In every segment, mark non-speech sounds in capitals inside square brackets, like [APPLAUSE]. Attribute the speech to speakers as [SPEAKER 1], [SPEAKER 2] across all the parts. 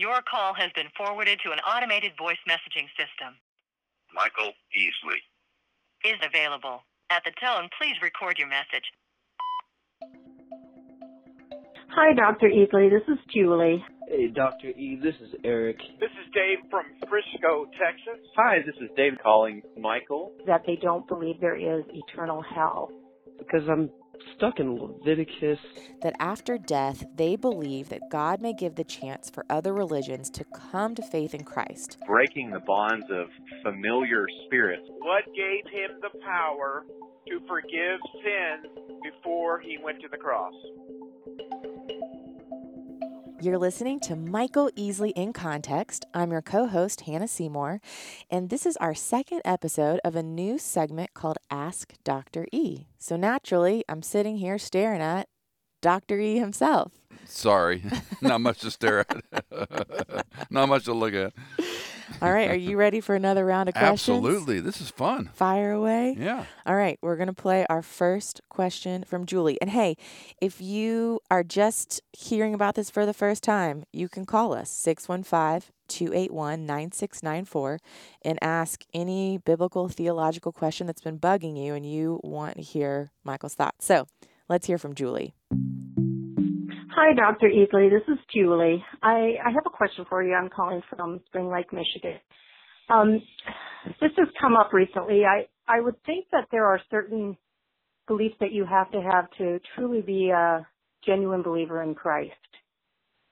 [SPEAKER 1] Your call has been forwarded to an automated voice messaging system.
[SPEAKER 2] Michael Easley.
[SPEAKER 1] Is available. At the tone, please record your message.
[SPEAKER 3] Hi, Dr. Easley. This is Julie.
[SPEAKER 4] Hey, Dr. E, this is Eric.
[SPEAKER 5] This is Dave from Frisco, Texas.
[SPEAKER 6] Hi, this is Dave calling Michael.
[SPEAKER 3] That they don't believe there is eternal hell.
[SPEAKER 4] Because I'm stuck in Leviticus.
[SPEAKER 7] That after death, they believe that God may give the chance for other religions to come to faith in Christ.
[SPEAKER 6] Breaking the bonds of familiar spirits.
[SPEAKER 5] What gave him the power to forgive sins before he went to the cross?
[SPEAKER 7] You're listening to Michael Easley in Context. I'm your co host, Hannah Seymour, and this is our second episode of a new segment called Ask Dr. E. So naturally, I'm sitting here staring at Dr. E himself.
[SPEAKER 8] Sorry, [LAUGHS] not much to stare at, [LAUGHS] not much to look at.
[SPEAKER 7] All right, are you ready for another round of questions?
[SPEAKER 8] Absolutely, this is fun.
[SPEAKER 7] Fire away.
[SPEAKER 8] Yeah.
[SPEAKER 7] All right, we're going to play our first question from Julie. And hey, if you are just hearing about this for the first time, you can call us 615 281 9694 and ask any biblical theological question that's been bugging you and you want to hear Michael's thoughts. So let's hear from Julie.
[SPEAKER 3] Hi, Dr. Easley. This is Julie. I, I have a question for you. I'm calling from Spring Lake, Michigan. Um, this has come up recently. I, I would think that there are certain beliefs that you have to have to truly be a genuine believer in Christ.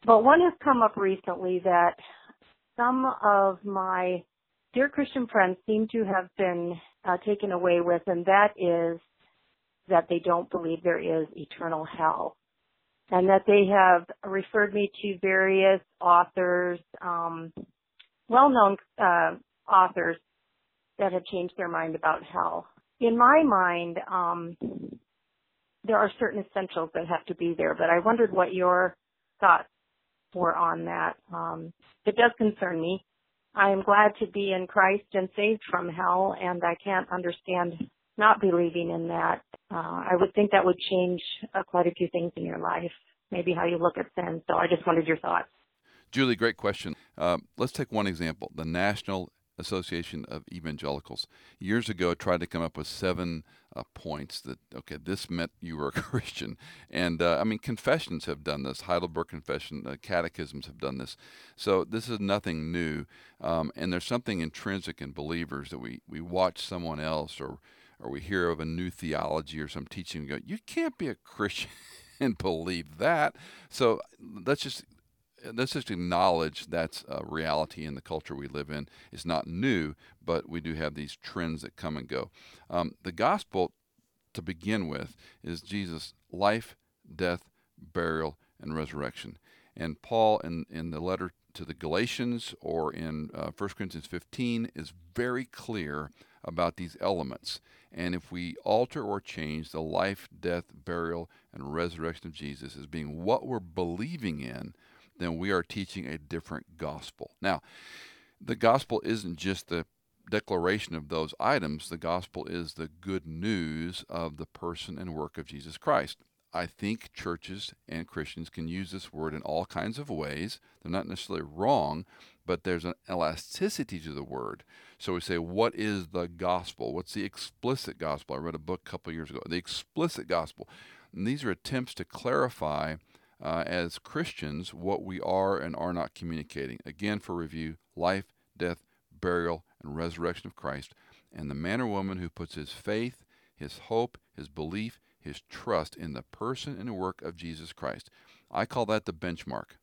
[SPEAKER 3] But one has come up recently that some of my dear Christian friends seem to have been uh, taken away with, and that is that they don't believe there is eternal hell and that they have referred me to various authors, um, well-known uh, authors that have changed their mind about hell. In my mind, um, there are certain essentials that have to be there, but I wondered what your thoughts were on that. Um, it does concern me. I am glad to be in Christ and saved from hell, and I can't understand not believing in that. Uh, I would think that would change uh, quite a few things in your life, maybe how you look at sin. So I just wondered your thoughts.
[SPEAKER 8] Julie, great question. Uh, let's take one example the National Association of Evangelicals. Years ago, tried to come up with seven uh, points that, okay, this meant you were a [LAUGHS] Christian. And uh, I mean, confessions have done this, Heidelberg Confession, uh, catechisms have done this. So this is nothing new. Um, and there's something intrinsic in believers that we, we watch someone else or or we hear of a new theology or some teaching and go, you can't be a Christian [LAUGHS] and believe that. So let's just let's just acknowledge that's a reality in the culture we live in. It's not new, but we do have these trends that come and go. Um, the gospel, to begin with, is Jesus' life, death, burial, and resurrection. And Paul, in, in the letter to the Galatians or in uh, 1 Corinthians 15, is very clear about these elements. And if we alter or change the life, death, burial, and resurrection of Jesus as being what we're believing in, then we are teaching a different gospel. Now, the gospel isn't just the declaration of those items, the gospel is the good news of the person and work of Jesus Christ. I think churches and Christians can use this word in all kinds of ways. They're not necessarily wrong, but there's an elasticity to the word. So we say, what is the gospel? What's the explicit gospel? I read a book a couple years ago, the explicit gospel. And these are attempts to clarify uh, as Christians what we are and are not communicating. Again, for review life, death, burial, and resurrection of Christ, and the man or woman who puts his faith, his hope, his belief, his trust in the person and work of Jesus Christ. I call that the benchmark.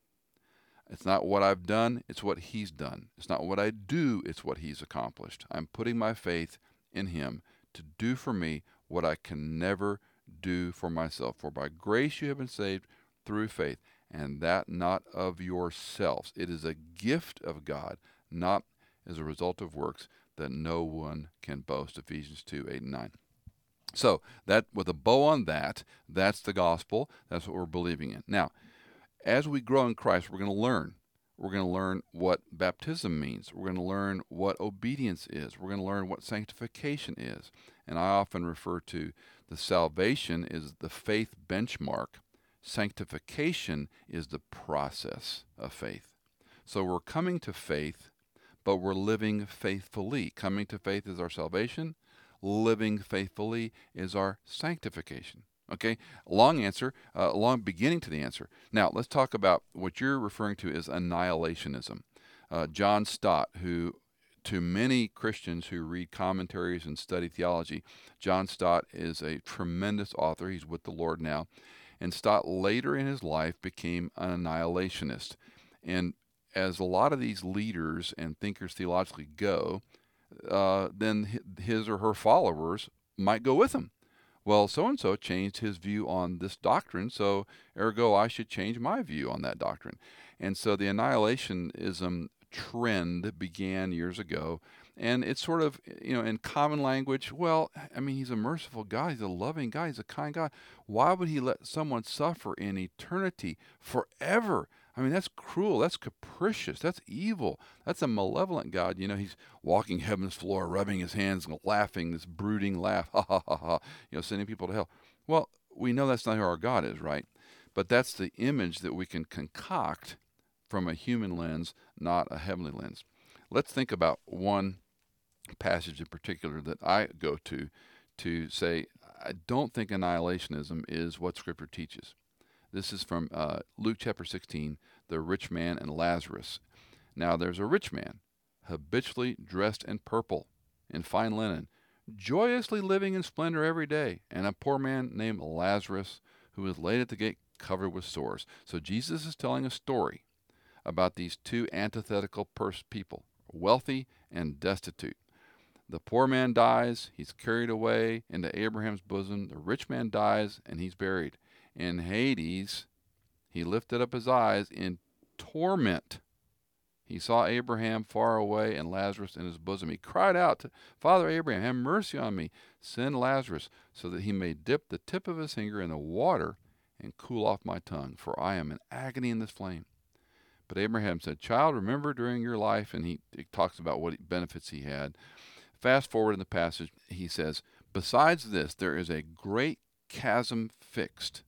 [SPEAKER 8] It's not what I've done, it's what He's done. It's not what I do, it's what He's accomplished. I'm putting my faith in Him to do for me what I can never do for myself. For by grace you have been saved through faith, and that not of yourselves. It is a gift of God, not as a result of works, that no one can boast. Ephesians 2 8 and 9. So that with a bow on that, that's the gospel. That's what we're believing in. Now, as we grow in Christ, we're going to learn. We're going to learn what baptism means. We're going to learn what obedience is. We're going to learn what sanctification is. And I often refer to the salvation is the faith benchmark. Sanctification is the process of faith. So we're coming to faith, but we're living faithfully. Coming to faith is our salvation, living faithfully is our sanctification. Okay, long answer, uh, long beginning to the answer. Now let's talk about what you're referring to as annihilationism. Uh, John Stott, who to many Christians who read commentaries and study theology, John Stott is a tremendous author. He's with the Lord now. And Stott later in his life became an annihilationist. And as a lot of these leaders and thinkers theologically go, uh, then his or her followers might go with him. Well, so and so changed his view on this doctrine, so ergo I should change my view on that doctrine. And so the annihilationism trend began years ago. And it's sort of, you know, in common language, well, I mean, he's a merciful God. He's a loving God. He's a kind God. Why would he let someone suffer in eternity forever? I mean, that's cruel. That's capricious. That's evil. That's a malevolent God. You know, he's walking heaven's floor, rubbing his hands and laughing, this brooding laugh, [LAUGHS] ha ha ha ha, you know, sending people to hell. Well, we know that's not who our God is, right? But that's the image that we can concoct from a human lens, not a heavenly lens. Let's think about one passage in particular that I go to to say, I don't think annihilationism is what Scripture teaches. This is from uh, Luke chapter 16, the rich man and Lazarus. Now there's a rich man, habitually dressed in purple, in fine linen, joyously living in splendor every day, and a poor man named Lazarus, who is laid at the gate covered with sores. So Jesus is telling a story about these two antithetical pers- people, wealthy and destitute. The poor man dies, he's carried away into Abraham's bosom. The rich man dies, and he's buried. In Hades, he lifted up his eyes in torment. He saw Abraham far away and Lazarus in his bosom. He cried out, to, Father Abraham, have mercy on me. Send Lazarus so that he may dip the tip of his finger in the water and cool off my tongue, for I am in agony in this flame. But Abraham said, Child, remember during your life, and he, he talks about what benefits he had. Fast forward in the passage, he says, Besides this, there is a great chasm fixed,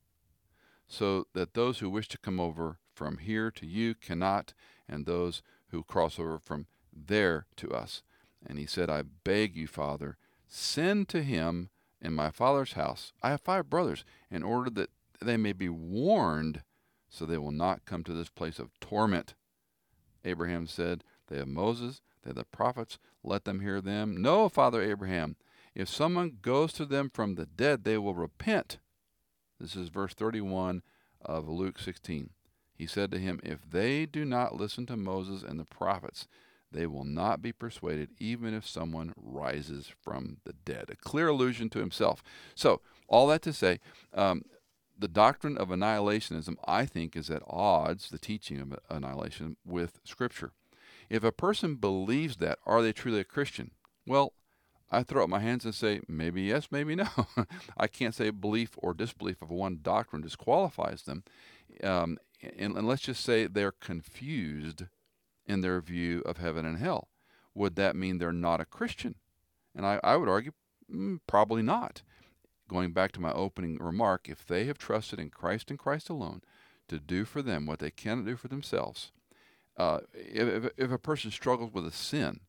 [SPEAKER 8] so that those who wish to come over from here to you cannot, and those who cross over from there to us. And he said, I beg you, Father, send to him in my father's house. I have five brothers, in order that they may be warned so they will not come to this place of torment. Abraham said, They have Moses, they have the prophets, let them hear them. No, Father Abraham, if someone goes to them from the dead, they will repent. This is verse 31 of Luke 16. He said to him, If they do not listen to Moses and the prophets, they will not be persuaded, even if someone rises from the dead. A clear allusion to himself. So, all that to say, um, the doctrine of annihilationism, I think, is at odds, the teaching of annihilation, with Scripture. If a person believes that, are they truly a Christian? Well, I throw up my hands and say, maybe yes, maybe no. [LAUGHS] I can't say belief or disbelief of one doctrine disqualifies them. Um, and, and let's just say they're confused in their view of heaven and hell. Would that mean they're not a Christian? And I, I would argue, mm, probably not going back to my opening remark, if they have trusted in Christ and Christ alone to do for them what they cannot do for themselves, uh, if, if a person struggles with a sin,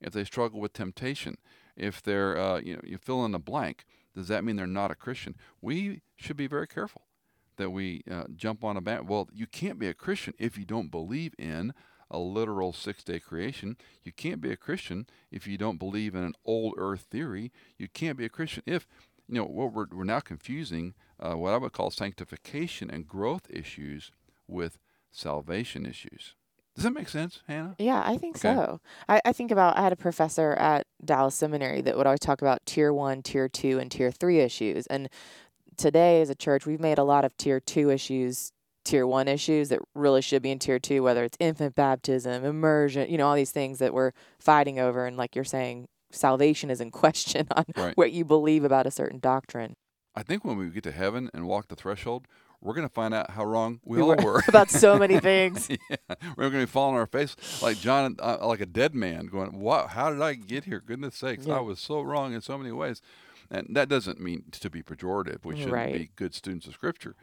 [SPEAKER 8] if they struggle with temptation, if they're, uh, you know, you fill in the blank, does that mean they're not a Christian? We should be very careful that we uh, jump on a band. Well, you can't be a Christian if you don't believe in a literal six day creation. You can't be a Christian if you don't believe in an old earth theory. You can't be a Christian if you know, what we're, we're now confusing uh, what I would call sanctification and growth issues with salvation issues. Does that make sense, Hannah?
[SPEAKER 7] Yeah, I think
[SPEAKER 8] Okay.
[SPEAKER 7] so. I, I think about I had a professor at Dallas Seminary that would always talk about tier one, tier two, and tier three issues. And today, as a church, we've made a lot of tier two issues tier one issues that really should be in tier two, whether it's infant baptism, immersion, you know, all these things that we're fighting over. And like you're saying, salvation is in [LAUGHS] question on
[SPEAKER 8] Right.
[SPEAKER 7] what you believe about a certain doctrine.
[SPEAKER 8] I think when we get to heaven and walk the threshold, we're going to find out how wrong we,
[SPEAKER 7] We
[SPEAKER 8] all
[SPEAKER 7] were
[SPEAKER 8] were.
[SPEAKER 7] about so many [LAUGHS] things.
[SPEAKER 8] yeah, we're going to be falling on our face like John, uh, like a dead man, going, "What? How did I get here? Goodness sakes,
[SPEAKER 7] Yeah.
[SPEAKER 8] I was so wrong in so many ways." And that doesn't mean to be pejorative. We shouldn't
[SPEAKER 7] Right.
[SPEAKER 8] be good students of Scripture,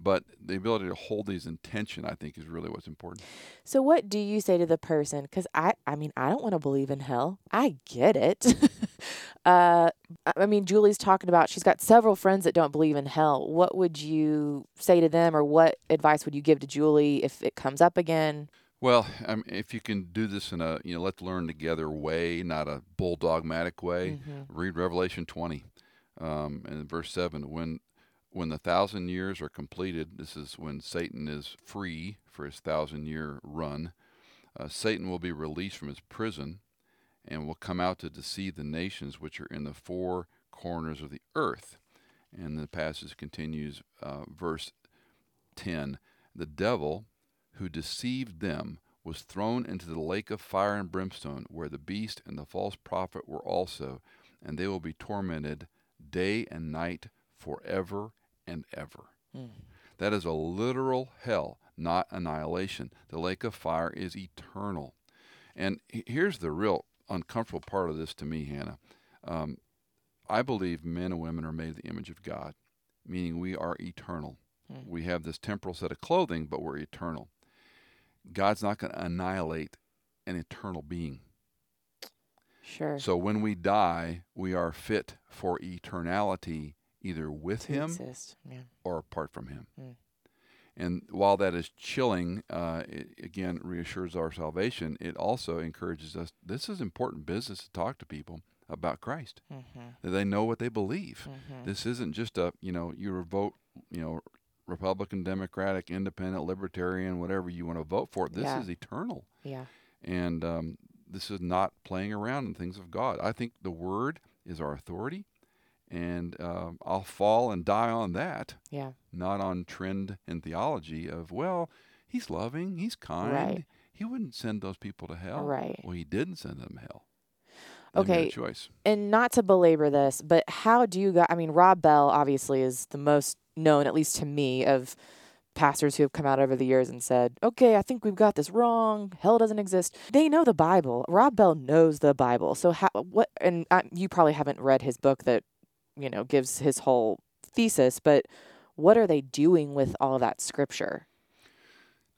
[SPEAKER 8] But the ability to hold these in tension, I think, is really what's important.
[SPEAKER 7] So what do you say to the person? Because I, I mean, I don't want to believe in hell. I get it. [LAUGHS] uh, I mean, Julie's talking about she's got several friends that don't believe in hell. What would you say to them, or what advice would you give to Julie if it comes up again?
[SPEAKER 8] Well, I mean, if you can do this in a you know let's learn together way, not a bulldogmatic way, read Revelation 20, um, and verse seven. When when the thousand years are completed, this is when Satan is free for his thousand year run. Uh, Satan will be released from his prison, and will come out to deceive the nations which are in the four corners of the earth. And the passage continues, uh, verse 10 The devil who deceived them was thrown into the lake of fire and brimstone, where the beast and the false prophet were also, and they will be tormented day and night forever and ever. That is a literal hell, not annihilation. The lake of fire is eternal. And here's the real uncomfortable part of this to me, Hannah. Um, I believe men and women are made in the image of God, meaning we are eternal. We have this temporal set of clothing, but we're eternal. God's not going to annihilate an eternal being.
[SPEAKER 7] Sure.
[SPEAKER 8] So when we die, we are fit for eternality, either with
[SPEAKER 7] To
[SPEAKER 8] Him.
[SPEAKER 7] Yeah.
[SPEAKER 8] or apart from Him.
[SPEAKER 7] Mm.
[SPEAKER 8] And while that is chilling, uh, it again reassures our salvation. It also encourages us. This is important business to talk to people about Christ,
[SPEAKER 7] Mm-hmm.
[SPEAKER 8] that they know what they believe.
[SPEAKER 7] Mhm.
[SPEAKER 8] This isn't just a you know you vote you know Republican, Democratic, Independent, Libertarian, whatever you want to vote for. This
[SPEAKER 7] Yeah.
[SPEAKER 8] is eternal,
[SPEAKER 7] Yeah.
[SPEAKER 8] and um, this is not playing around in things of God. I think the Word is our authority, and um, I'll fall and die on that
[SPEAKER 7] Yeah.
[SPEAKER 8] not on trend and theology of well he's loving he's kind
[SPEAKER 7] Right.
[SPEAKER 8] he wouldn't send those people to hell
[SPEAKER 7] Right.
[SPEAKER 8] well he didn't send them hell They
[SPEAKER 7] Okay.
[SPEAKER 8] choice
[SPEAKER 7] and not to belabor this, but how do you guys? I mean, Rob Bell obviously is the most known, at least to me, of pastors who have come out over the years and said, "Okay, I think we've got this wrong. Hell doesn't exist." They know the Bible. Rob Bell knows the Bible. So how? What? And I, you probably haven't read his book that you know gives his whole thesis, but what are they doing with all that scripture?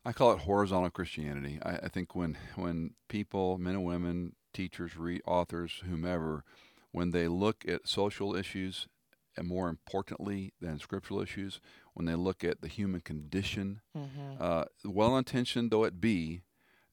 [SPEAKER 8] i call it horizontal christianity I, I think when when people men and women teachers re- authors whomever when they look at social issues and more importantly than scriptural issues when they look at the human condition
[SPEAKER 7] Mm-hmm.
[SPEAKER 8] uh, well intentioned though it be,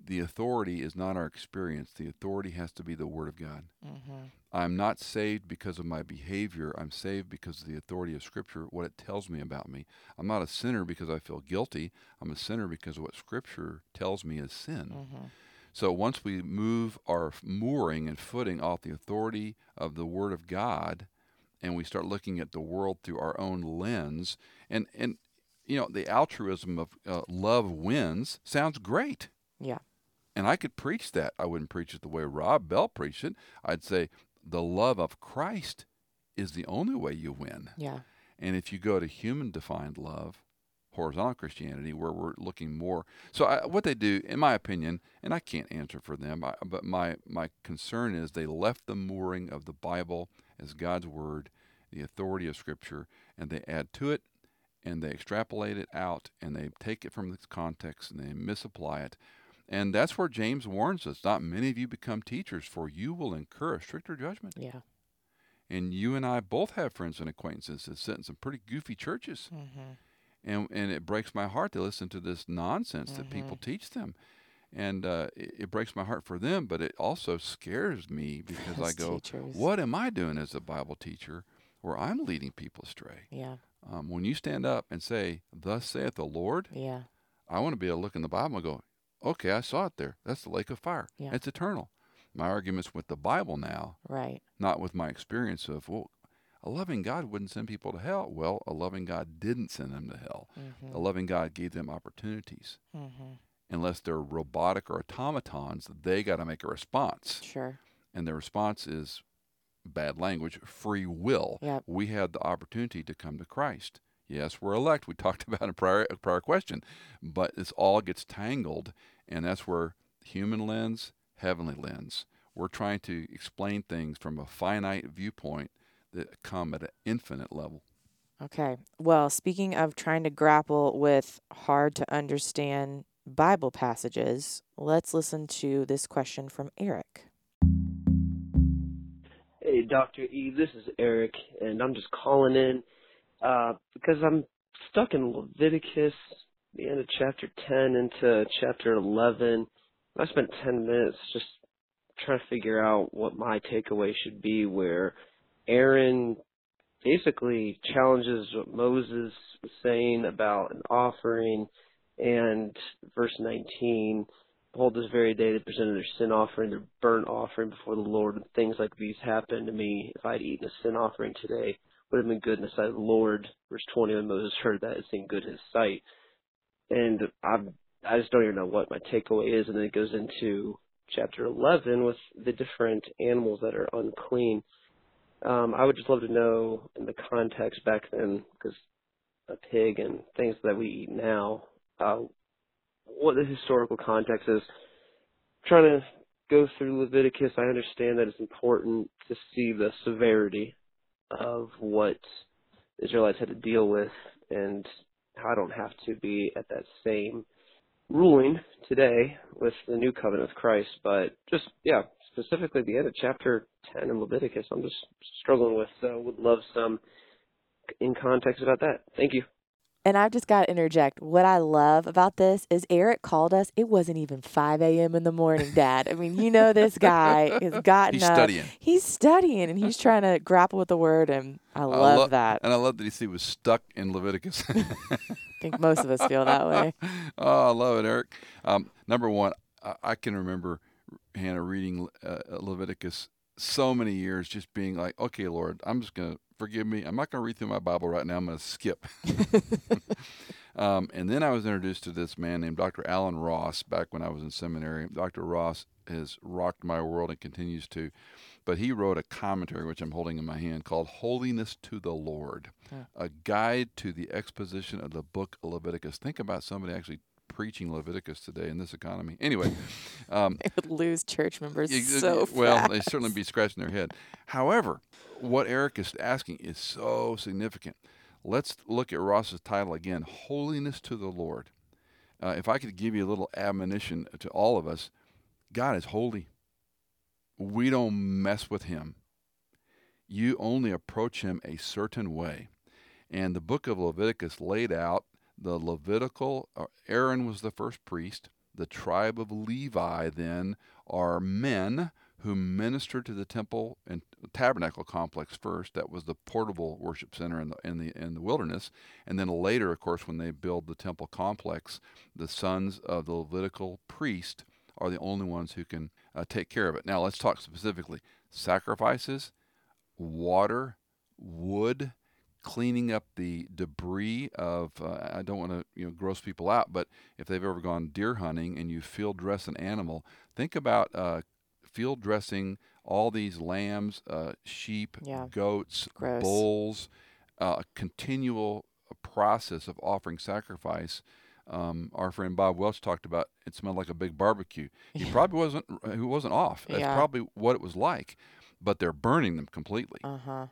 [SPEAKER 8] the authority is not our experience. The authority has to be the Word of God.
[SPEAKER 7] Mm-hmm.
[SPEAKER 8] I'm not saved because of my behavior. I'm saved because of the authority of Scripture, what it tells me about me. I'm not a sinner because I feel guilty. I'm a sinner because of what Scripture tells me is sin.
[SPEAKER 7] Mm-hmm.
[SPEAKER 8] So once we move our mooring and footing off the authority of the Word of God, and we start looking at the world through our own lens, and and you know the altruism of uh, love wins sounds great,
[SPEAKER 7] Yeah.
[SPEAKER 8] And I could preach that. I wouldn't preach it the way Rob Bell preached it. I'd say the love of Christ is the only way you win.
[SPEAKER 7] Yeah.
[SPEAKER 8] And if you go to human defined love, horizontal Christianity, where we're looking more. So, I, what they do, in my opinion, and I can't answer for them, I, but my, my concern is they left the mooring of the Bible as God's Word, the authority of Scripture, and they add to it and they extrapolate it out and they take it from its context and they misapply it. And that's where James warns us not many of you become teachers, for you will incur a stricter judgment.
[SPEAKER 7] Yeah.
[SPEAKER 8] And you and I both have friends and acquaintances that sit in some pretty goofy churches.
[SPEAKER 7] Mm-hmm.
[SPEAKER 8] And, and it breaks my heart to listen to this nonsense that people teach them. And uh, it, it breaks my heart for them, but it also scares me because I go,
[SPEAKER 7] teachers.
[SPEAKER 8] what am I doing as a Bible teacher where I'm leading people astray?
[SPEAKER 7] Yeah.
[SPEAKER 8] Um, when you stand up and say, Thus saith the Lord,
[SPEAKER 7] Yeah.
[SPEAKER 8] I want to be able to look in the Bible and go, okay, I saw it there. That's the lake of fire.
[SPEAKER 7] Yeah.
[SPEAKER 8] It's eternal. My argument's with the Bible now,
[SPEAKER 7] Right.
[SPEAKER 8] not with my experience of, well, a loving God wouldn't send people to hell. Well, a loving God didn't send them to hell.
[SPEAKER 7] Mm-hmm.
[SPEAKER 8] A loving God gave them opportunities.
[SPEAKER 7] Mm-hmm.
[SPEAKER 8] Unless they're robotic or automatons, they got to make a response.
[SPEAKER 7] Sure.
[SPEAKER 8] And the response is bad language, free will.
[SPEAKER 7] Yep.
[SPEAKER 8] We had the opportunity to come to Christ. Yes, we're elect. We [LAUGHS] talked about in a prior a prior question, but this all gets tangled, and that's where human lens, heavenly lens. We're trying to explain things from a finite viewpoint that come at an infinite level.
[SPEAKER 7] Okay. Well, speaking of trying to grapple with hard to understand Bible passages, let's listen to this question from Eric.
[SPEAKER 4] Hey, Dr. E, this is Eric, and I'm just calling in uh, because I'm stuck in Leviticus, the end of chapter 10 into chapter 11. I spent 10 minutes just trying to figure out what my takeaway should be, where Aaron basically challenges what Moses was saying about an offering, and verse 19 Behold, this very day they presented their sin offering, their burnt offering before the Lord, and things like these happened to me. If I had eaten a sin offering today, would have been good in the sight of the Lord. Verse 20, when Moses heard that, it seemed good in his sight. And I I just don't even know what my takeaway is. And then it goes into chapter 11 with the different animals that are unclean. Um, I would just love to know in the context back then, because a pig and things that we eat now, uh, what the historical context is. Trying to go through Leviticus, I understand that it's important to see the severity of what Israelites had to deal with and how I don't have to be at that same ruling today with the new covenant of Christ. But just, yeah, specifically the end of chapter 10 in Leviticus, I'm just struggling with. So would love some in context about that. Thank you.
[SPEAKER 7] And I've just got to interject. What I love about this is Eric called us. It wasn't even 5 a.m. in the morning, Dad. I mean, you know, this guy has [LAUGHS] gotten
[SPEAKER 8] He's
[SPEAKER 7] up.
[SPEAKER 8] studying.
[SPEAKER 7] He's studying and he's trying to grapple with the word. And I
[SPEAKER 8] I
[SPEAKER 7] love
[SPEAKER 8] lo-
[SPEAKER 7] that.
[SPEAKER 8] And I love that he was stuck in Leviticus. [LAUGHS]
[SPEAKER 7] I think most of us feel that way. [LAUGHS]
[SPEAKER 8] oh, I love it, Eric. Um, number one, I, I can remember Hannah reading uh, Leviticus so many years, just being like, "Okay, Lord, I'm just gonna forgive me. I'm not gonna read through my Bible right now. I'm gonna skip." [LAUGHS] [LAUGHS] um, and then I was introduced to this man named Dr. Alan Ross back when I was in seminary. Dr. Ross has rocked my world and continues to. But he wrote a commentary, which I'm holding in my hand, called Holiness to the Lord, a guide to the exposition of the book of Leviticus. Think about somebody actually preaching Leviticus today in this economy. Anyway, [LAUGHS] um,
[SPEAKER 7] They would lose church members
[SPEAKER 8] you-
[SPEAKER 7] so
[SPEAKER 8] well,
[SPEAKER 7] fast.
[SPEAKER 8] they certainly be scratching their head. However, what Eric is asking is so significant. Let's look at Ross's title again Holiness to the Lord. Uh, if I could give you a little admonition to all of us, God is holy. We don't mess with him. You only approach him a certain way. And the book of Leviticus laid out the Levitical, uh, Aaron was the first priest. The tribe of Levi then are men who ministered to the temple and tabernacle complex first. That was the portable worship center in the in the in the wilderness, and then later, of course, when they build the temple complex, the sons of the Levitical priest are the only ones who can uh, take care of it. Now, let's talk specifically sacrifices, water, wood, cleaning up the debris of. Uh, I don't want to you know gross people out, but if they've ever gone deer hunting and you field dress an animal, think about uh, field dressing all these lambs, uh, sheep,
[SPEAKER 7] Yeah.
[SPEAKER 8] goats,
[SPEAKER 7] Gross.
[SPEAKER 8] bulls, uh, a continual process of offering sacrifice. Um, our friend Bob Welch talked about it smelled like a big barbecue. He probably wasn't. He wasn't off. That's
[SPEAKER 7] Yeah.
[SPEAKER 8] probably what it was like. But they're burning them completely.
[SPEAKER 7] Uh huh.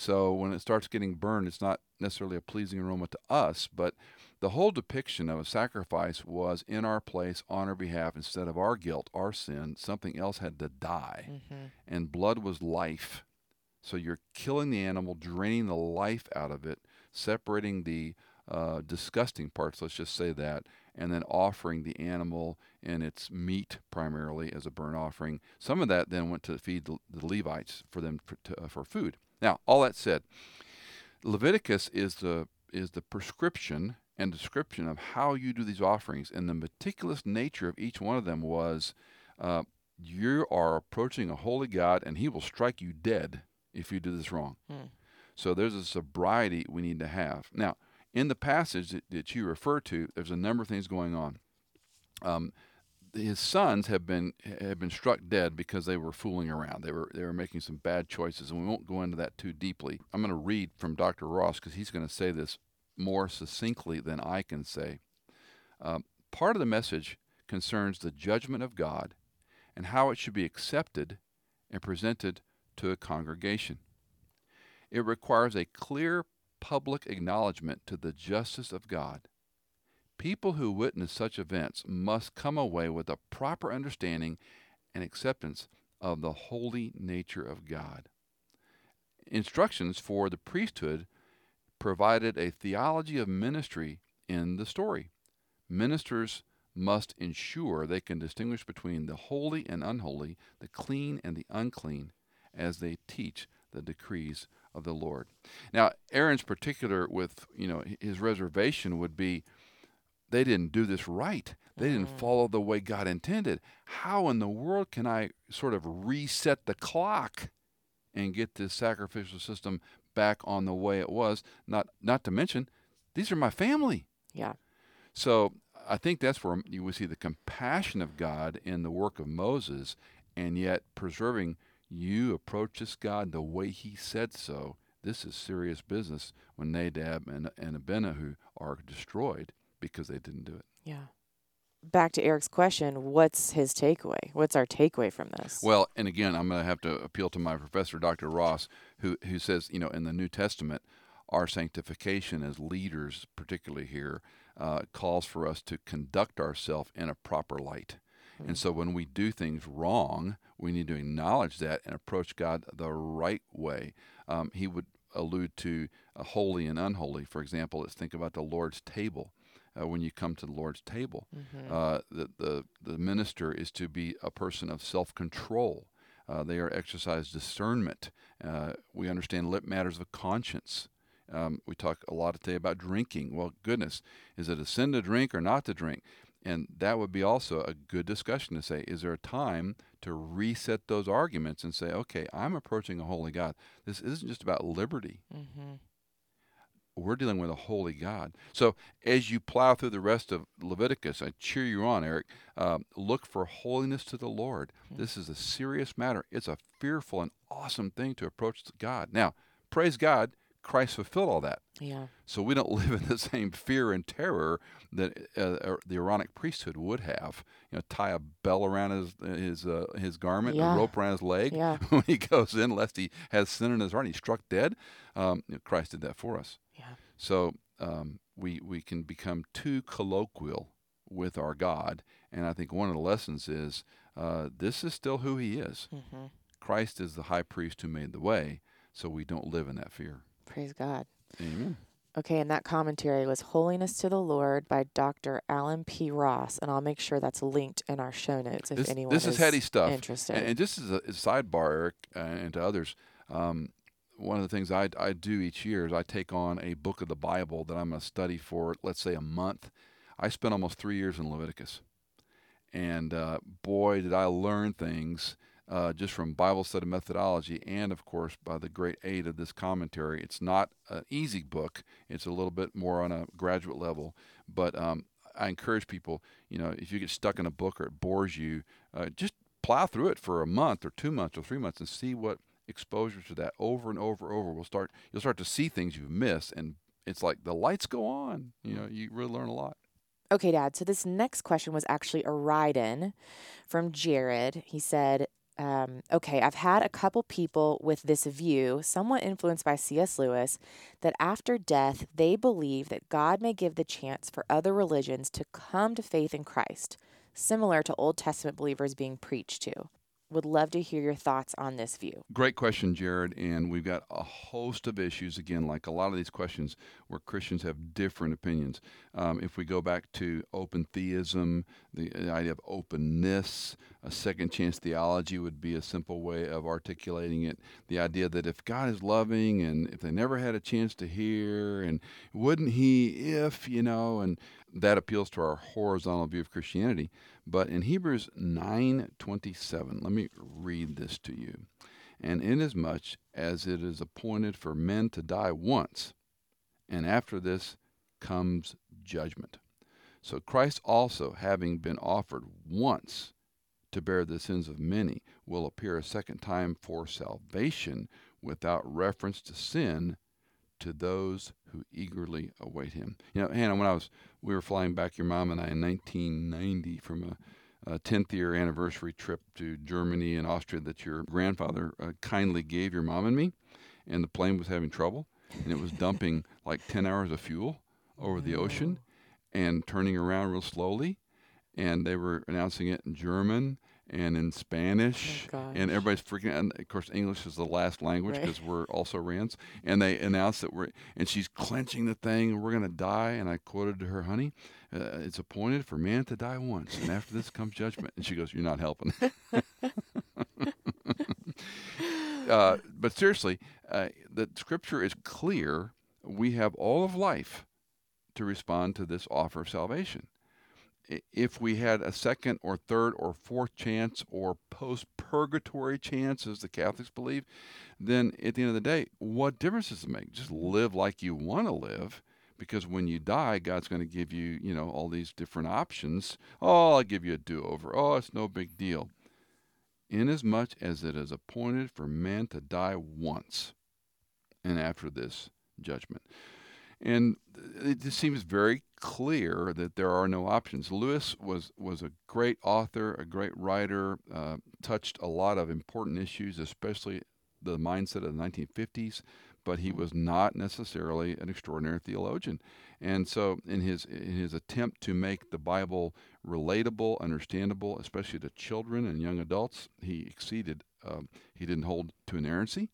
[SPEAKER 8] So when it starts getting burned, it's not necessarily a pleasing aroma to us, but the whole depiction of a sacrifice was in our place on our behalf instead of our guilt, our sin, something else had to die.
[SPEAKER 7] Mm-hmm.
[SPEAKER 8] And blood was life. So you're killing the animal, draining the life out of it, separating the uh, disgusting parts, let's just say that, and then offering the animal and its meat primarily as a burnt offering. Some of that then went to feed the, the Levites for them for, to, uh, for food. Now, all that said, Leviticus is the is the prescription and description of how you do these offerings, and the meticulous nature of each one of them was, uh, you are approaching a holy God, and He will strike you dead if you do this wrong.
[SPEAKER 7] Hmm.
[SPEAKER 8] So there's a sobriety we need to have. Now, in the passage that, that you refer to, there's a number of things going on. Um, his sons have been have been struck dead because they were fooling around. They were they were making some bad choices, and we won't go into that too deeply. I'm going to read from Dr. Ross because he's going to say this more succinctly than I can say. Um, part of the message concerns the judgment of God and how it should be accepted and presented to a congregation. It requires a clear public acknowledgement to the justice of God. People who witness such events must come away with a proper understanding and acceptance of the holy nature of God. Instructions for the priesthood provided a theology of ministry in the story. Ministers must ensure they can distinguish between the holy and unholy, the clean and the unclean, as they teach the decrees of the Lord. Now, Aaron's particular with, you know, his reservation would be they didn't do this right. They didn't
[SPEAKER 7] Mm.
[SPEAKER 8] follow the way God intended. How in the world can I sort of reset the clock and get this sacrificial system back on the way it was? Not not to mention, these are my family.
[SPEAKER 7] Yeah.
[SPEAKER 8] So I think that's where you would see the compassion of God in the work of Moses, and yet preserving you approach this God the way He said so. This is serious business when Nadab and, and Abihu are destroyed because they didn't do it.
[SPEAKER 7] Yeah. Back to Eric's question, what's his takeaway? What's our takeaway from this?
[SPEAKER 8] Well, and again, I'm going to have to appeal to my professor, Dr. Ross, who, who says, you know, in the New Testament, our sanctification as leaders, particularly here, uh, calls for us to conduct ourselves in a proper light. And so when we do things wrong, we need to acknowledge that and approach God the right way. Um, he would allude to uh, holy and unholy. For example, let's think about the Lord's table. Uh, when you come to the Lord's table,
[SPEAKER 7] Mhm.
[SPEAKER 8] uh, the, the the minister is to be a person of self-control. Uh, they are exercise discernment. Uh, we understand lip matters of conscience. Um, we talk a lot today about drinking. Well, goodness, is it a sin to drink or not to drink? And that would be also a good discussion to say, is there a time to reset those arguments and say, okay, I'm approaching a holy God. This isn't just about liberty.
[SPEAKER 7] Mhm.
[SPEAKER 8] We're dealing with a holy God. So as you plow through the rest of Leviticus, I cheer you on, Eric. Um, look for holiness to the Lord. This is a serious matter. It's a fearful and awesome thing to approach God. Now, praise God, Christ fulfilled all that.
[SPEAKER 7] Yeah.
[SPEAKER 8] So we don't [LAUGHS] live in the same fear and terror that uh, the Aaronic priesthood would have. You know, tie a bell around his his uh, his garment,
[SPEAKER 7] Yeah.
[SPEAKER 8] a rope around his leg
[SPEAKER 7] Yeah. [LAUGHS]
[SPEAKER 8] when he goes in, lest he has sin in his heart. and He's struck dead. Um, Christ did that for us.
[SPEAKER 7] Yeah.
[SPEAKER 8] So um, we we can become too colloquial with our God, and I think one of the lessons is uh, this is still who He is.
[SPEAKER 7] hmm
[SPEAKER 8] Christ is the high priest who made the way, so we don't live in that fear.
[SPEAKER 7] Praise God.
[SPEAKER 8] Amen.
[SPEAKER 7] Okay, and that commentary was Holiness to the Lord by Dr. Alan P. Ross, and I'll make sure that's linked in our show notes if
[SPEAKER 8] this,
[SPEAKER 7] anyone
[SPEAKER 8] this is, heady stuff.
[SPEAKER 7] interested.
[SPEAKER 8] And, and just as a, as a sidebar, Eric, uh, and to others, um, one of the things I, I do each year is I take on a book of the Bible that I'm going to study for, let's say, a month. I spent almost three years in Leviticus. And uh, boy, did I learn things uh, just from Bible study methodology and, of course, by the great aid of this commentary. It's not an easy book, it's a little bit more on a graduate level. But um, I encourage people, you know, if you get stuck in a book or it bores you, uh, just plow through it for a month or two months or three months and see what exposure to that over and over and over will start. You'll start to see things you've missed, and it's like the lights go on. You know, you really learn a lot.
[SPEAKER 7] Okay, Dad. So this next question was actually a ride in from Jared. He said, um, Okay, I've had a couple people with this view, somewhat influenced by C.S. Lewis, that after death, they believe that God may give the chance for other religions to come to faith in Christ, similar to Old Testament believers being preached to. Would love to hear your thoughts on this view.
[SPEAKER 8] Great question, Jared. And we've got a host of issues, again, like a lot of these questions where Christians have different opinions. Um, if we go back to open theism, the, the idea of openness, a second chance theology would be a simple way of articulating it. The idea that if God is loving and if they never had a chance to hear, and wouldn't He if, you know, and that appeals to our horizontal view of Christianity. But in Hebrews 9:27, let me read this to you. And inasmuch as it is appointed for men to die once, and after this comes judgment. So Christ also, having been offered once to bear the sins of many, will appear a second time for salvation without reference to sin to those who eagerly await him. You know, Hannah, when I was we were flying back your mom and I in 1990 from a, a 10th year anniversary trip to Germany and Austria that your grandfather uh, kindly gave your mom and me, and the plane was having trouble. and it was dumping like 10 hours of fuel over the ocean and turning around real slowly. And they were announcing it in German and in Spanish,
[SPEAKER 7] Oh,
[SPEAKER 8] and everybody's freaking. And of course, English is the last language
[SPEAKER 7] Right.
[SPEAKER 8] because we're also Rands. And they announced that we're, and she's clenching the thing, we're gonna die. And I quoted to her, "Honey, uh, it's appointed for man to die once, and after this comes judgment." And she goes, "You're not helping." [LAUGHS] uh, but seriously, uh, the scripture is clear. We have all of life to respond to this offer of salvation. If we had a second or third or fourth chance or post purgatory chance, as the Catholics believe, then at the end of the day, what difference does it make? Just live like you want to live. Because when you die, God's going to give you, you know, all these different options. Oh, I'll give you a do-over. Oh, it's no big deal inasmuch as it is appointed for man to die once, and after this judgment. And it just seems very clear that there are no options. Lewis was was a great author, a great writer, uh, touched a lot of important issues, especially the mindset of the 1950s. But he was not necessarily an extraordinary theologian, and so in his in his attempt to make the Bible relatable, understandable, especially to children and young adults, he exceeded. Um, he didn't hold to inerrancy.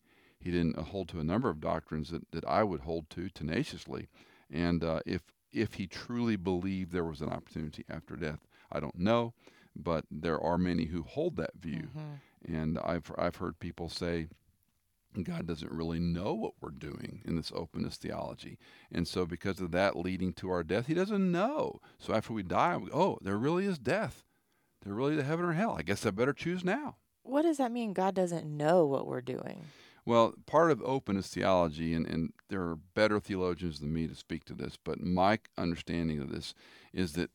[SPEAKER 8] He didn't uh, hold to a number of doctrines that, that I would hold to tenaciously. And uh, if if he truly believed there was an opportunity after death, I don't know, but there are many who hold that view. And I've I've heard people say God doesn't really know what we're doing in this openness theology. And so, because of that leading to our death, He doesn't know. So, after we die, we, oh, there really is death. There really is heaven or hell. I guess I better choose now.
[SPEAKER 7] What does that mean? God doesn't know what we're doing.
[SPEAKER 8] Well, part of openness theology, and, and there are better theologians than me to speak to this, but my understanding of this is that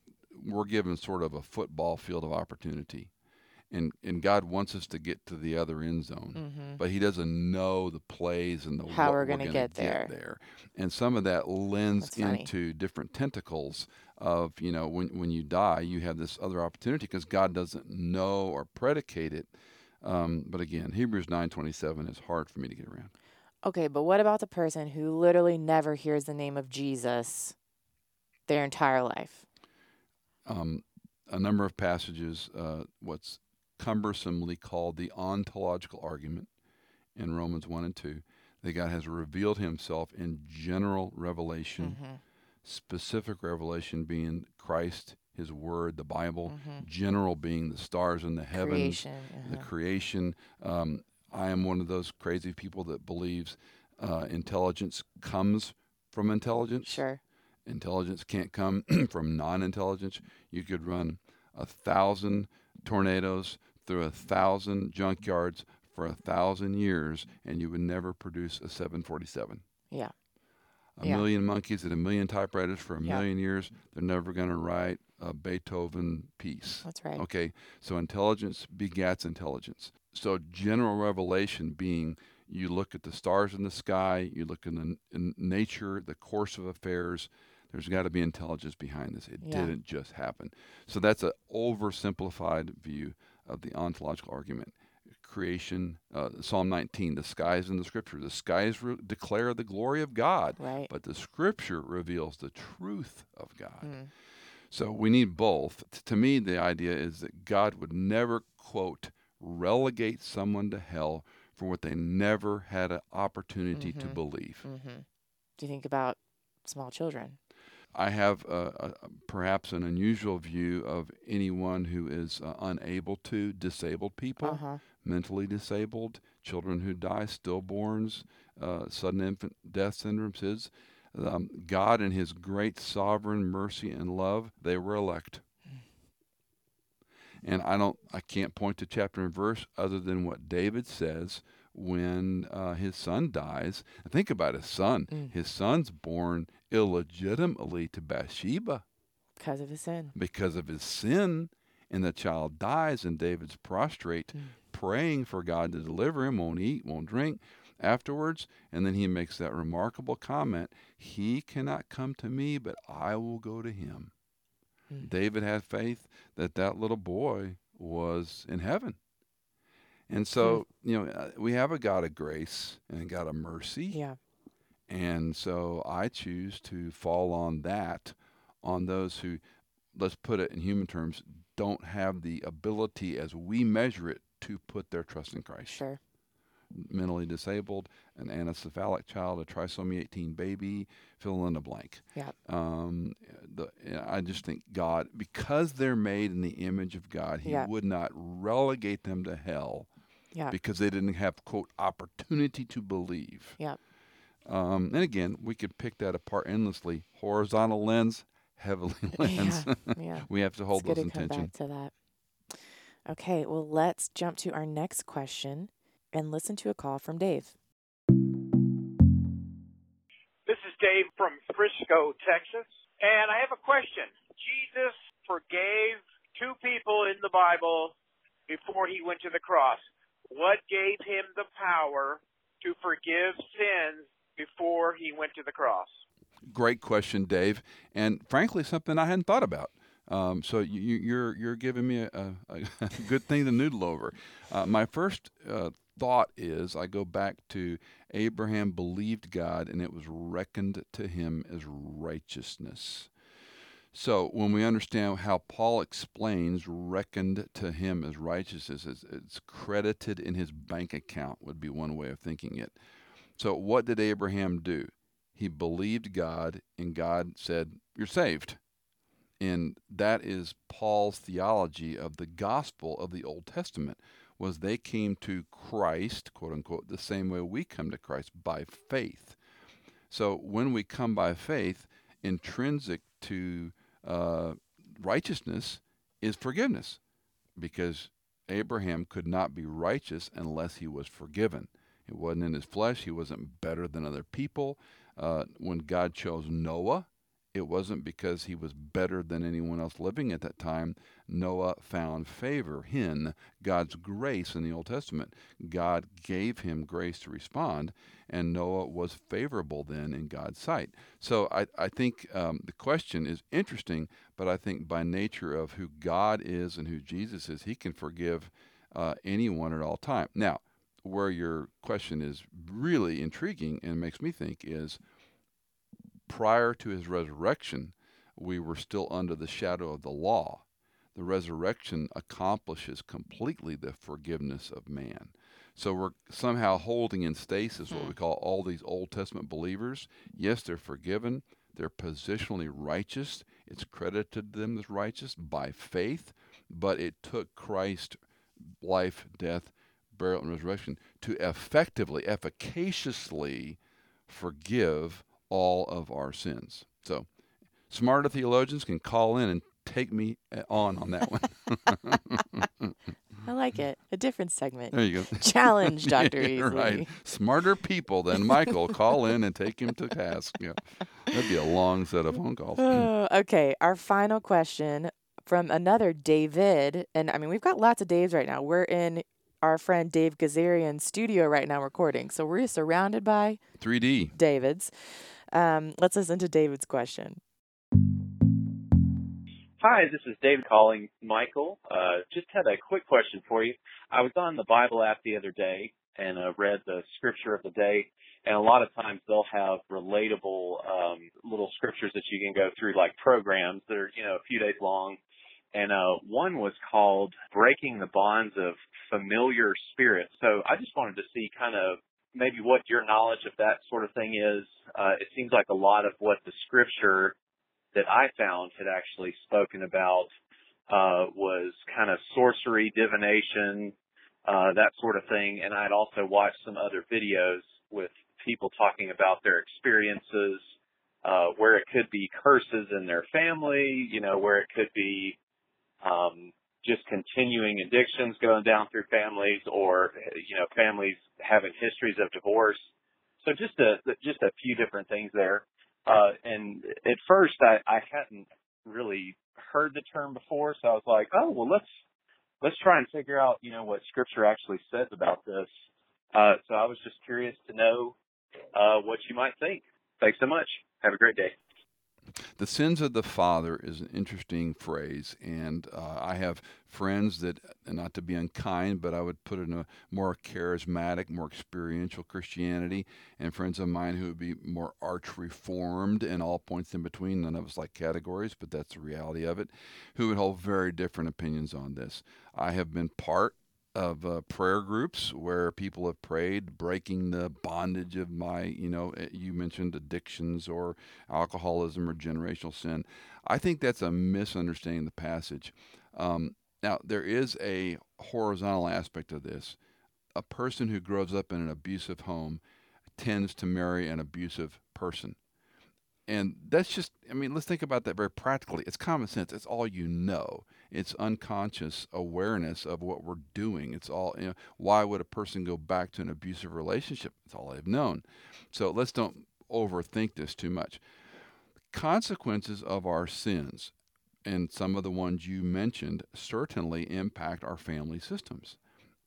[SPEAKER 8] we're given sort of a football field of opportunity. And, and God wants us to get to the other end zone,
[SPEAKER 7] Mhm.
[SPEAKER 8] but He doesn't know the plays and the
[SPEAKER 7] How we're gonna
[SPEAKER 8] gonna
[SPEAKER 7] get there.
[SPEAKER 8] there. And some of that lends
[SPEAKER 7] That's funny.
[SPEAKER 8] into different tentacles of you know when when you die, you have this other opportunity because God doesn't know or predicate it. Um, but again, Hebrews nine twenty seven is hard for me to get around.
[SPEAKER 7] Okay, but what about the person who literally never hears the name of Jesus their entire life?
[SPEAKER 8] um, a number of passages, uh, what's cumbersomely called the ontological argument in Romans 1 and 2, that God has revealed himself in general revelation,
[SPEAKER 7] Mhm.
[SPEAKER 8] specific revelation being Christ, his word, the Bible,
[SPEAKER 7] Mhm.
[SPEAKER 8] general being the stars in the heavens,
[SPEAKER 7] Creation.
[SPEAKER 8] the
[SPEAKER 7] uh-huh.
[SPEAKER 8] creation. Um, I am one of those crazy people that believes uh, intelligence comes from intelligence
[SPEAKER 7] Sure.
[SPEAKER 8] intelligence can't come [CLEARS THROAT] from non-intelligence. You could run a thousand tornadoes through a thousand junkyards for a thousand years, and you would never produce a 747.
[SPEAKER 7] Yeah.
[SPEAKER 8] A
[SPEAKER 7] Yeah.
[SPEAKER 8] million monkeys and a million typewriters for a
[SPEAKER 7] Yeah.
[SPEAKER 8] million years, they're never going to write a Beethoven piece.
[SPEAKER 7] That's right.
[SPEAKER 8] Okay, so intelligence begats intelligence. So general revelation being you look at the stars in the sky, you look in the in nature, the course of affairs. There's got to be intelligence behind this. It
[SPEAKER 7] Yeah.
[SPEAKER 8] didn't just happen. So that's an oversimplified view of the ontological argument. Creation, uh, Psalm 19, the skies in the scripture. The skies re- declare the glory of God,
[SPEAKER 7] Right.
[SPEAKER 8] but the scripture reveals the truth of God.
[SPEAKER 7] Mm.
[SPEAKER 8] So we need both. T- To me, the idea is that God would never, quote, relegate someone to hell for what they never had an opportunity to
[SPEAKER 7] Mhm.
[SPEAKER 8] believe.
[SPEAKER 7] hmm Do you think about small children?
[SPEAKER 8] I have uh, a, perhaps an unusual view of anyone who is uh, unable to, disabled people,
[SPEAKER 7] Uh huh.
[SPEAKER 8] Mentally disabled, children who die, stillborns, uh, sudden infant death syndromes. Is um, God, in His great sovereign mercy and love, they were elect. And I don't, I can't point to chapter and verse other than what David says when uh, his son dies. Think about his son.
[SPEAKER 7] Mm.
[SPEAKER 8] His son's born illegitimately to Bathsheba
[SPEAKER 7] Because of his sin.
[SPEAKER 8] because of his sin, and the child dies, and David's prostrate,
[SPEAKER 7] Mm.
[SPEAKER 8] Praying for God to deliver him, won't eat, won't drink afterwards. And then he makes that remarkable comment He cannot come to me, but I will go to him.
[SPEAKER 7] Mm.
[SPEAKER 8] David had faith that that little boy was in heaven. And so, you know, uh, we have a God of grace and a God of mercy
[SPEAKER 7] Yeah.
[SPEAKER 8] And so I choose to fall on that, on those who, let's put it in human terms, don't have the ability as we measure it to put their trust in Christ.
[SPEAKER 7] Sure.
[SPEAKER 8] Mentally disabled, an anencephalic child, a trisomy 18 baby, fill in the blank.
[SPEAKER 7] Yeah.
[SPEAKER 8] Um, the, I just think God, because they're made in the image of God, He
[SPEAKER 7] Yeah.
[SPEAKER 8] would not relegate them to hell
[SPEAKER 7] Yeah.
[SPEAKER 8] because they didn't have quote opportunity to believe.
[SPEAKER 7] Yeah.
[SPEAKER 8] Um, and again, we could pick that apart endlessly. Horizontal lens, heavily [LAUGHS] lens.
[SPEAKER 7] Yeah. Yeah. [LAUGHS]
[SPEAKER 8] we have to hold
[SPEAKER 7] it's
[SPEAKER 8] those
[SPEAKER 7] to come
[SPEAKER 8] intention.
[SPEAKER 7] back to that. Okay, well, let's jump to our next question and listen to a call from Dave.
[SPEAKER 5] This is Dave from Frisco, Texas, and I have a question. Jesus forgave two people in the Bible before he went to the cross. What gave him the power to forgive sins before he went to the cross?
[SPEAKER 8] Great question, Dave, and frankly, something I hadn't thought about. Um, so you, you- you're you're giving me a, a, a [LAUGHS] good thing to noodle over. Uh, my first uh, thought is I go back to Abraham believed God, and it was reckoned to him as righteousness. So when we understand how Paul explains reckoned to him as righteousness, it's, it's credited in his bank account would be one way of thinking it. So what did Abraham do? He believed God, and God said, "You're saved." And that is Paul's theology of the gospel of the Old Testament was they came to Christ, quote unquote, the same way we come to Christ by faith. So when we come by faith, intrinsic to uh, righteousness is forgiveness, because Abraham could not be righteous unless he was forgiven. It wasn't in his flesh. He wasn't better than other people. Uh, when God chose Noah, it wasn't because he was better than anyone else living at that time. Noah found favor in God's grace in the Old Testament. God gave him grace to respond, and Noah was favorable then in God's sight. So I, I think um, the question is interesting, but I think by nature of who God is and who Jesus is, he can forgive uh, anyone at all time. Now, where your question is really intriguing and makes me think is prior to his resurrection, we were still under the shadow of the law. The resurrection accomplishes completely the forgiveness of man. So we're somehow holding in stasis what we hmm. call all these Old Testament believers. Yes, they're forgiven. They're positionally righteous. It's credited to them as righteous by faith, but it took Christ's life, death, burial, and resurrection to effectively, efficaciously forgive all of our sins. So, smarter theologians can call in and take me uh, on on that one. [LAUGHS]
[SPEAKER 7] I like it. A different segment.
[SPEAKER 8] there you go. [LAUGHS]
[SPEAKER 7] Challenge, Dr. [LAUGHS]
[SPEAKER 8] Yeah,
[SPEAKER 7] Easley.
[SPEAKER 8] right. Smarter people than Michael call in and take him to task. Yeah. That'd be a long set of phone calls.
[SPEAKER 7] Oh, okay, our final question from another David, and I mean we've got lots of Daves right now. We're in our friend Dave Gazarian's studio right now recording, so we're surrounded by
[SPEAKER 8] 3D.
[SPEAKER 7] Davids. Um, let's listen to David's question.
[SPEAKER 6] Hi, this is David calling Michael. Uh, just had a quick question for you. I was on the Bible app the other day and uh, read the scripture of the day, and a lot of times they'll have relatable um, little scriptures that you can go through, like programs that are you know a few days long. And uh, one was called "Breaking the Bonds of Familiar Spirits." So I just wanted to see kind of maybe what your knowledge of that sort of thing is. Uh, it seems like a lot of what the scripture that I found had actually spoken about uh, was kind of sorcery, divination, uh, that sort of thing. And I'd also watched some other videos with people talking about their experiences, uh, where it could be curses in their family, you know, where it could be um, just continuing addictions going down through families, or you know, families having histories of divorce. So just a just a few different things there. Uh, and at first I, I hadn't really heard the term before, so I was like, oh, well, let's, let's try and figure out, you know, what scripture actually says about this. Uh, so I was just curious to know, uh, what you might think. Thanks so much. Have a great day.
[SPEAKER 8] The sins of the father is an interesting phrase, and uh, I have friends that, not to be unkind, but I would put in a more charismatic, more experiential Christianity, and friends of mine who would be more arch reformed and all points in between. None of us like categories, but that's the reality of it, who would hold very different opinions on this. I have been part of uh, prayer groups where people have prayed, breaking the bondage of my, you know, eh, you mentioned addictions or alcoholism or generational sin. I think that's a misunderstanding of the passage. Um, now, there is a horizontal aspect of this. A person who grows up in an abusive home tends to marry an abusive person. And that's just, I mean, let's think about that very practically. It's common sense. It's all you know. It's unconscious awareness of what we're doing. It's all, you know, why would a person go back to an abusive relationship? It's all they've known. So let's don't overthink this too much. Consequences of our sins, and some of the ones you mentioned, certainly impact our family systems.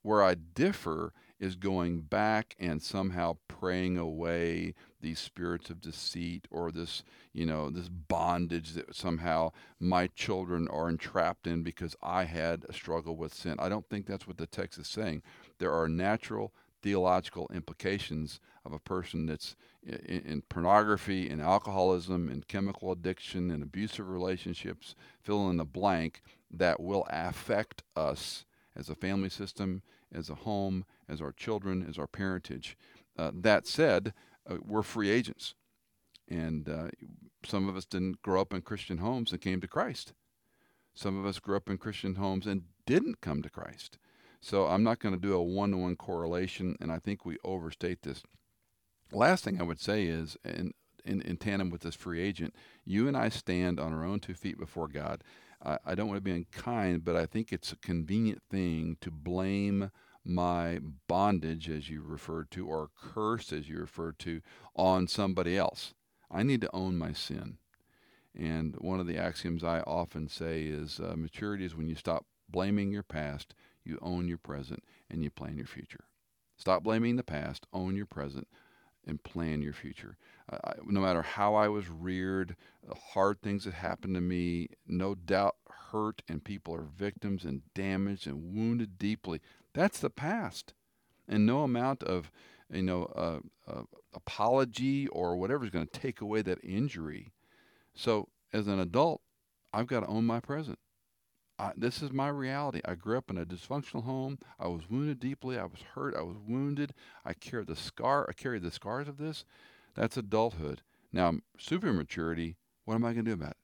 [SPEAKER 8] Where I differ is going back and somehow praying away these spirits of deceit or this, you know, this bondage that somehow my children are entrapped in because I had a struggle with sin. I don't think that's what the text is saying. There are natural theological implications of a person that's in, in pornography and alcoholism and chemical addiction and abusive relationships, fill in the blank, that will affect us as a family system, as a home, as our children, as our parentage. Uh, that said, uh, we're free agents. And uh, some of us didn't grow up in Christian homes and came to Christ. Some of us grew up in Christian homes and didn't come to Christ. So I'm not going to do a one to one correlation, and I think we overstate this. Last thing I would say is, in, in, in tandem with this free agent, you and I stand on our own two feet before God. I, I don't want to be unkind, but I think it's a convenient thing to blame my bondage, as you referred to, or curse, as you referred to, on somebody else. I need to own my sin. And one of the axioms I often say is uh, maturity is when you stop blaming your past, you own your present, and you plan your future. Stop blaming the past, own your present, and plan your future. Uh, no matter how I was reared, the hard things that happened to me, no doubt hurt and people are victims and damaged and wounded deeply. That's the past. And no amount of, you know, uh, uh, apology or whatever is going to take away that injury. So as an adult, I've got to own my present. I, this is my reality. I grew up in a dysfunctional home. I was wounded deeply. I was hurt. I was wounded. I carry the scar. I carry the scars of this. That's adulthood. Now, super maturity. What am I going to do about it?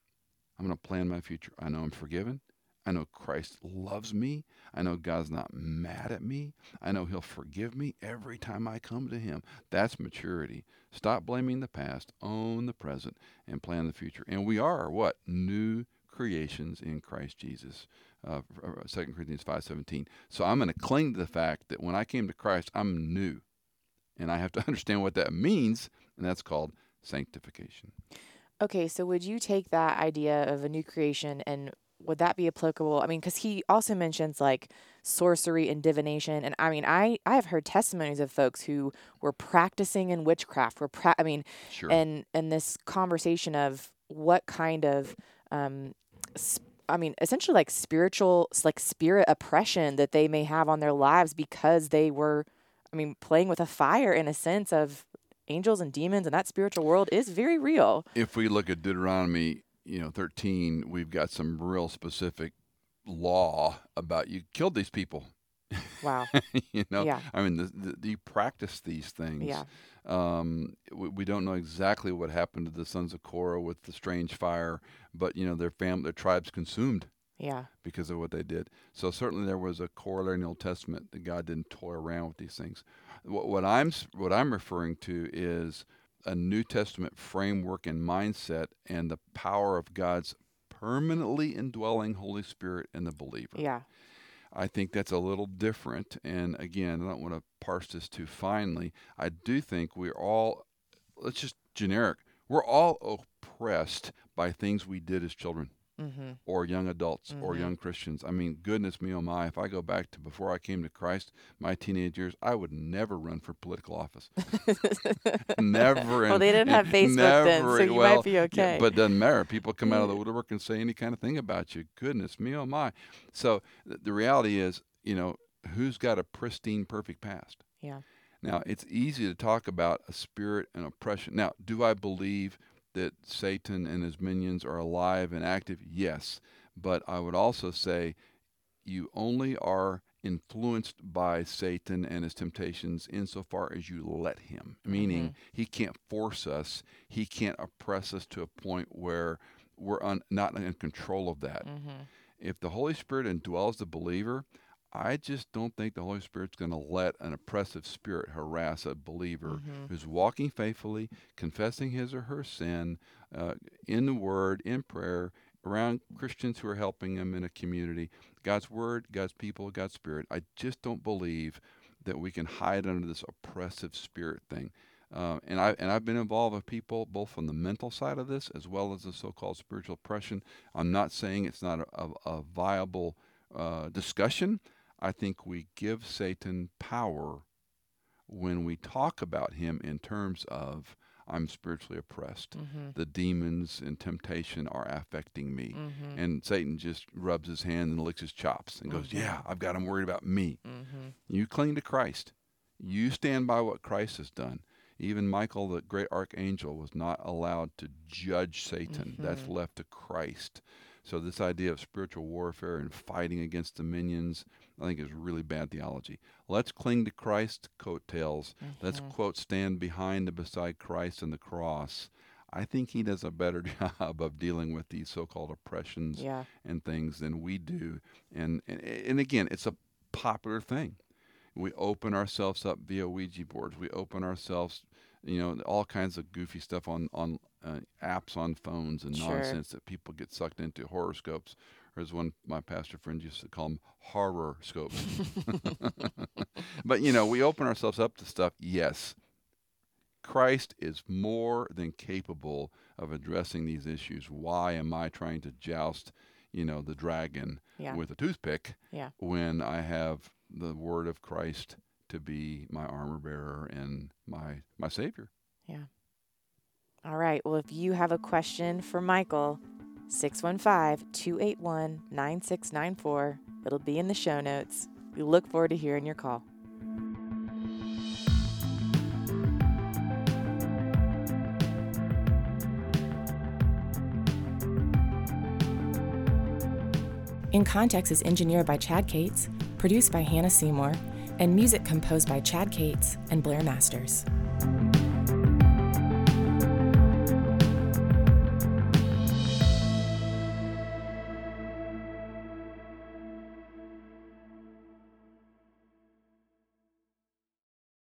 [SPEAKER 8] I'm going to plan my future. I know I'm forgiven. I know Christ loves me. I know God's not mad at me. I know He'll forgive me every time I come to Him. That's maturity. Stop blaming the past, own the present, and plan the future. And we are what? New creations in Christ Jesus. Uh, 2 uh, Corinthians 5.17. So I'm going to cling to the fact that when I came to Christ, I'm new. And I have to [LAUGHS] understand what that means, and that's called sanctification.
[SPEAKER 7] Okay, so would you take that idea of a new creation and would that be applicable? I mean, because he also mentions like sorcery and divination, and I mean, I I have heard testimonies of folks who were practicing in witchcraft. Were pra- I mean,
[SPEAKER 8] sure.
[SPEAKER 7] and and this conversation of what kind of um, sp- I mean, essentially like spiritual, like spirit oppression that they may have on their lives because they were, I mean, playing with a fire in a sense of angels and demons, and that spiritual world is very real.
[SPEAKER 8] If we look at Deuteronomy you know 13 we've got some real specific law about you killed these people.
[SPEAKER 7] Wow. [LAUGHS]
[SPEAKER 8] You know
[SPEAKER 7] yeah.
[SPEAKER 8] i mean the, the, you practice these things.
[SPEAKER 7] Yeah.
[SPEAKER 8] Um, we, we, don't know exactly what happened to the sons of korah with the strange fire but you know their family their tribes consumed
[SPEAKER 7] yeah.
[SPEAKER 8] because of what they did. So certainly there was a corollary in the old testament that god didn't toy around with these things what, what i'm what i'm referring to is a New Testament framework and mindset and the power of God's permanently indwelling Holy Spirit in the believer.
[SPEAKER 7] Yeah.
[SPEAKER 8] I think that's a little different. And again, I don't want to parse this too finely. I do think we're all, let's just generic, we're all oppressed by things we did as children.
[SPEAKER 7] Mm-hmm.
[SPEAKER 8] or young adults or
[SPEAKER 7] Mhm.
[SPEAKER 8] young Christians. I mean, goodness me, oh my! If I go back to before I came to Christ, my teenage years, I would never run for political office. [LAUGHS] never.
[SPEAKER 7] well,
[SPEAKER 8] and-
[SPEAKER 7] they didn't have Facebook then,
[SPEAKER 8] never-
[SPEAKER 7] so you
[SPEAKER 8] well,
[SPEAKER 7] might be
[SPEAKER 8] yeah,
[SPEAKER 7] okay.
[SPEAKER 8] but it doesn't matter. People come out of the woodwork and say any kind of thing about you. Goodness me, oh my! So th- the reality is, you know, who's got a pristine, perfect past?
[SPEAKER 7] yeah.
[SPEAKER 8] Now, it's easy to talk about a spirit and oppression. Now, do I believe that Satan and his minions are alive and active? Yes. But I would also say you only are influenced by Satan and his temptations insofar as you let him, meaning he can't force us, he can't oppress us to a point where we're un, not in control of that.
[SPEAKER 7] Mm-hmm.
[SPEAKER 8] If the Holy Spirit indwells the believer, I just don't think the Holy Spirit's going to let an oppressive spirit harass a believer
[SPEAKER 7] Mhm.
[SPEAKER 8] who's walking faithfully, confessing his or her sin uh, in the Word, in prayer, around Christians who are helping them in a community. God's Word, God's people, God's Spirit. I just don't believe that we can hide under this oppressive spirit thing. Uh, and I and I've been involved with people both on the mental side of this as well as the so-called spiritual oppression. I'm not saying it's not a, a, a viable uh, discussion. I think we give Satan power when we talk about him in terms of I'm spiritually oppressed.
[SPEAKER 7] Mm-hmm.
[SPEAKER 8] The demons and temptation are affecting me.
[SPEAKER 7] Mm-hmm.
[SPEAKER 8] And Satan just rubs his hand and licks his chops and goes,
[SPEAKER 7] Mhm.
[SPEAKER 8] Yeah, I've got him worried about me.
[SPEAKER 7] Mm-hmm.
[SPEAKER 8] You cling to Christ. You stand by what Christ has done. Even Michael, the great archangel, was not allowed to judge Satan. That's
[SPEAKER 7] Mhm.
[SPEAKER 8] left to Christ. So, this idea of spiritual warfare and fighting against the minions, I think is really bad theology. Let's cling to Christ's coattails. Let's,
[SPEAKER 7] Mhm.
[SPEAKER 8] quote, stand behind and beside Christ and the cross. I think he does a better [LAUGHS] job of dealing with these so called oppressions
[SPEAKER 7] Yeah.
[SPEAKER 8] and things than we do. And, and and again, it's a popular thing. We open ourselves up via Ouija boards. We open ourselves, you know, all kinds of goofy stuff on on uh, apps on phones and
[SPEAKER 7] Sure.
[SPEAKER 8] nonsense that people get sucked into. Horoscopes, or as one my pastor friend used to call them, horror scopes. [LAUGHS] but you know, we open ourselves up to stuff. Yes, Christ is more than capable of addressing these issues. Why am I trying to joust, you know, the dragon
[SPEAKER 7] Yeah.
[SPEAKER 8] with a toothpick
[SPEAKER 7] Yeah.
[SPEAKER 8] when I have the word of Christ to be my armor bearer and my my savior? Yeah.
[SPEAKER 7] All right. Well, if you have a question for Michael, 615 281 9694. It'll be in the show notes. We look forward to hearing your call.
[SPEAKER 9] In Context is engineered by Chad Cates, produced by Hannah Seymour, and music composed by Chad Cates and Blair Masters.